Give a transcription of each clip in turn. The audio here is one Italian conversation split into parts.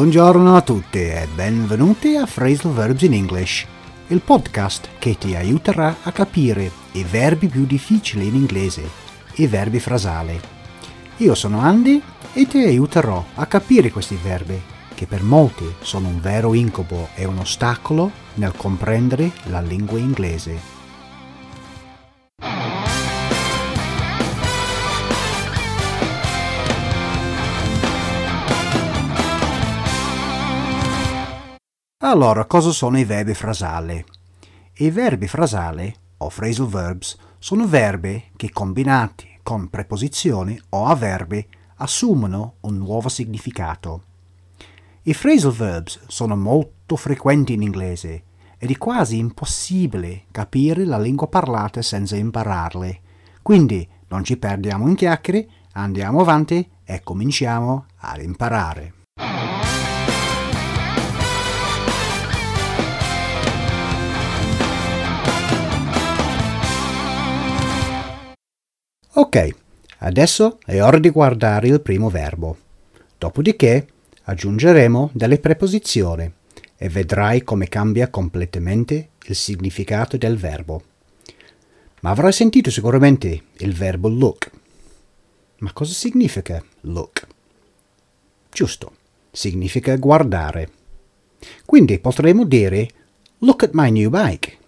Buongiorno a tutti e benvenuti a Phrasal Verbs in English, il podcast che ti aiuterà a capire i verbi più difficili in inglese, i verbi frasali. Io sono Andy e ti aiuterò a capire questi verbi, che per molti sono un vero incubo e un ostacolo nel comprendere la lingua inglese. Allora, cosa sono i verbi frasali? I verbi frasali, o phrasal verbs, sono verbi che combinati con preposizioni o avverbi assumono un nuovo significato. I phrasal verbs sono molto frequenti in inglese ed è quasi impossibile capire la lingua parlata senza impararli. Quindi non ci perdiamo in chiacchiere, andiamo avanti e cominciamo ad imparare. Ok, adesso è ora di guardare il primo verbo. Dopodiché aggiungeremo delle preposizioni e vedrai come cambia completamente il significato del verbo. Ma avrai sentito sicuramente il verbo look. Ma cosa significa look? Giusto, significa guardare. Quindi potremo dire Look at my new bike.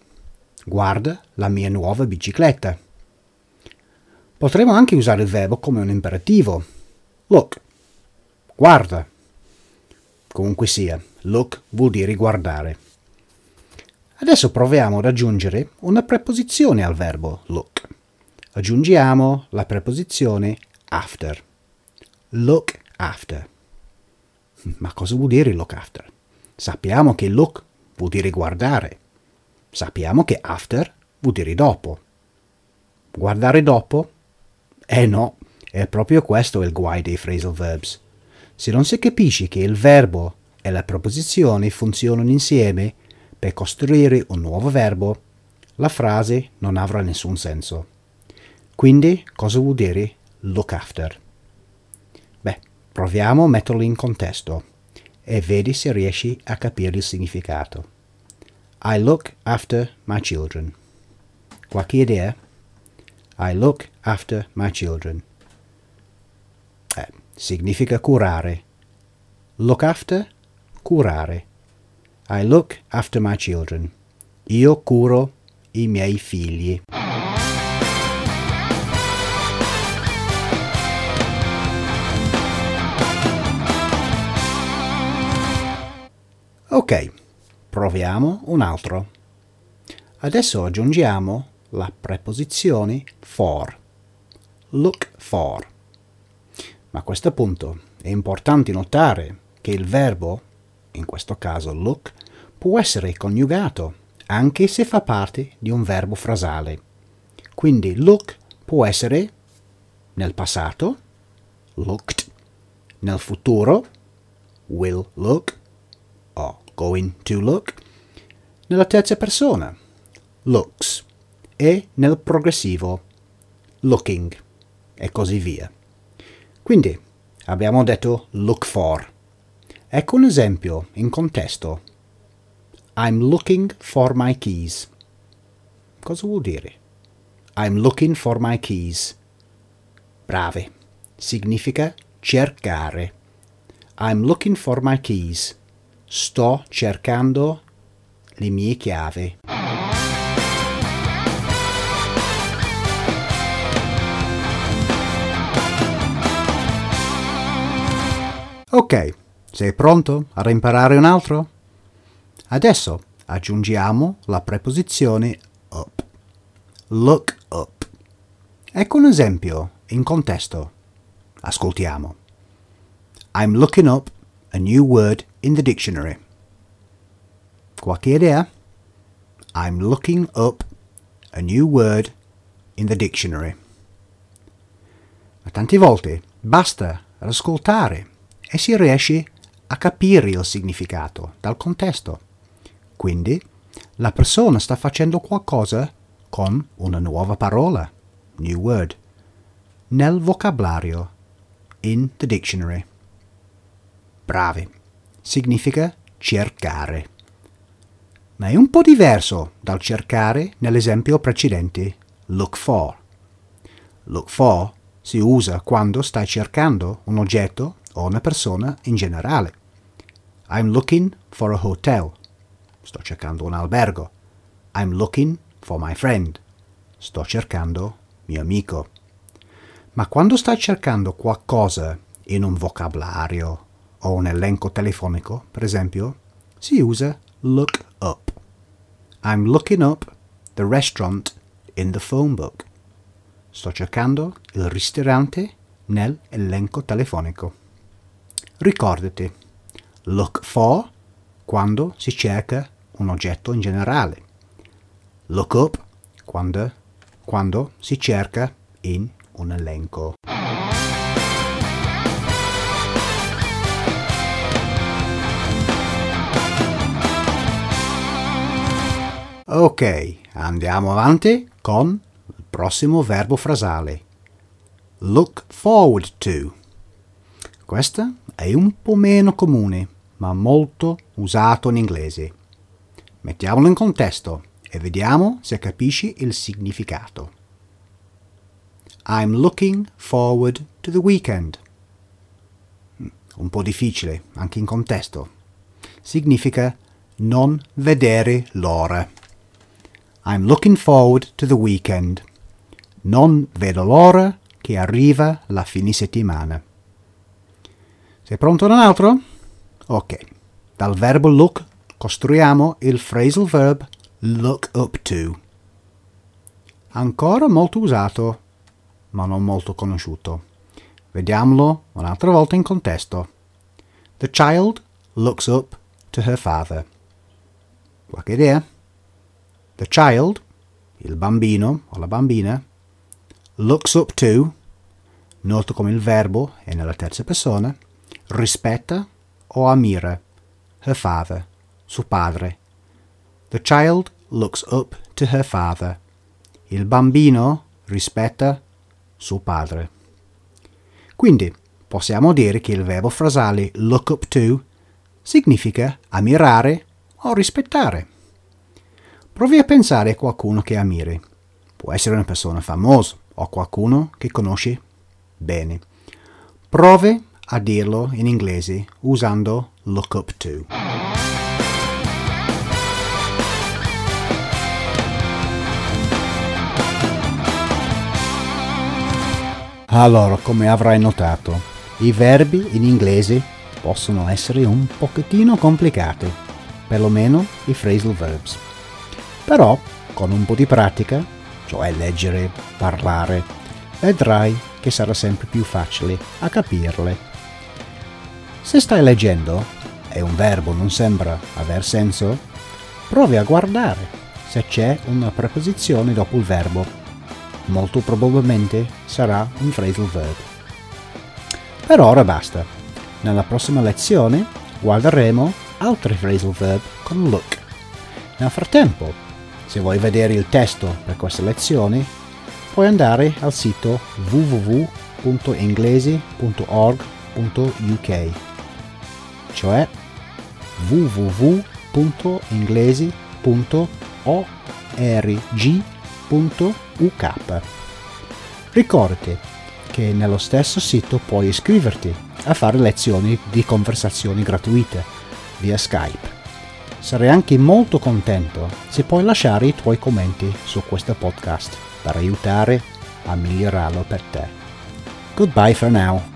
Guarda la mia nuova bicicletta. Potremmo anche usare il verbo come un imperativo. Look. Guarda. Comunque sia, look vuol dire guardare. Adesso proviamo ad aggiungere una preposizione al verbo look. Aggiungiamo la preposizione after. Look after. Ma cosa vuol dire look after? Sappiamo che look vuol dire guardare. Sappiamo che after vuol dire dopo. Guardare dopo eh no, è proprio questo il guai dei phrasal verbs. Se non si capisce che il verbo e la preposizione funzionano insieme per costruire un nuovo verbo, la frase non avrà nessun senso. Quindi cosa vuol dire look after? Beh, proviamo a metterlo in contesto e vedi se riesci a capire il significato. I look after my children. Qualche idea? I look after my children. Eh, significa curare. Look after, curare. I look after my children. Io curo i miei figli. Ok, proviamo un altro. Adesso aggiungiamo la preposizione for. Look for. Ma a questo punto è importante notare che il verbo, in questo caso look, può essere coniugato anche se fa parte di un verbo frasale. Quindi look può essere nel passato, looked, nel futuro, will look, o going to look, nella terza persona, looks e nel progressivo looking e così via. Quindi abbiamo detto look for. Ecco un esempio in contesto. I'm looking for my keys. Cosa vuol dire? I'm looking for my keys. Brave. Significa cercare. I'm looking for my keys. Sto cercando le mie chiavi. Ok, sei pronto ad imparare un altro? Adesso aggiungiamo la preposizione up. Look up. Ecco un esempio in contesto. Ascoltiamo. I'm looking up a new word in the dictionary. Qualche idea? I'm looking up a new word in the dictionary. Ma tante volte basta ascoltare e si riesce a capire il significato dal contesto. Quindi la persona sta facendo qualcosa con una nuova parola, new word, nel vocabolario, in the dictionary. Bravi. significa cercare. Ma è un po' diverso dal cercare nell'esempio precedente, look for. Look for si usa quando stai cercando un oggetto o una persona in generale. I'm looking for a hotel. Sto cercando un albergo. I'm looking for my friend. Sto cercando mio amico. Ma quando stai cercando qualcosa in un vocabolario o un elenco telefonico, per esempio, si usa look up. I'm looking up the restaurant in the phone book. Sto cercando il ristorante nell'elenco telefonico. Ricordati, look for quando si cerca un oggetto in generale. Look up quando, quando si cerca in un elenco. Ok, andiamo avanti con il prossimo verbo frasale. Look forward to. Questo è un po' meno comune, ma molto usato in inglese. Mettiamolo in contesto e vediamo se capisci il significato. I'm looking forward to the weekend. Un po' difficile, anche in contesto. Significa non vedere l'ora. I'm looking forward to the weekend. Non vedo l'ora che arriva la fine settimana. Sei pronto ad un altro? Ok. Dal verbo look costruiamo il phrasal verb look up to. Ancora molto usato, ma non molto conosciuto. Vediamolo un'altra volta in contesto. The child looks up to her father. Qualche idea? The child, il bambino o la bambina, looks up to, noto come il verbo è nella terza persona, rispetta o ammira her father, suo padre. The child looks up to her father. Il bambino rispetta suo padre. Quindi possiamo dire che il verbo frasale look up to significa ammirare o rispettare. Provi a pensare a qualcuno che ammiri. Può essere una persona famosa o qualcuno che conosci bene. Provi a dirlo in inglese usando look up to. Allora, come avrai notato, i verbi in inglese possono essere un pochettino complicati, perlomeno i phrasal verbs. Però, con un po' di pratica, cioè leggere, parlare, vedrai che sarà sempre più facile a capirle. Se stai leggendo e un verbo non sembra aver senso, provi a guardare se c'è una preposizione dopo il verbo molto probabilmente sarà un phrasal verb. Per ora basta. Nella prossima lezione guarderemo altri phrasal verb con look. Nel frattempo, se vuoi vedere il testo per questa lezione, puoi andare al sito www.inglesi.org.uk, cioè www.inglesi.org.uk UK. Ricordati che nello stesso sito puoi iscriverti a fare lezioni di conversazioni gratuite via Skype. Sarei anche molto contento se puoi lasciare i tuoi commenti su questo podcast per aiutare a migliorarlo per te. Goodbye for now.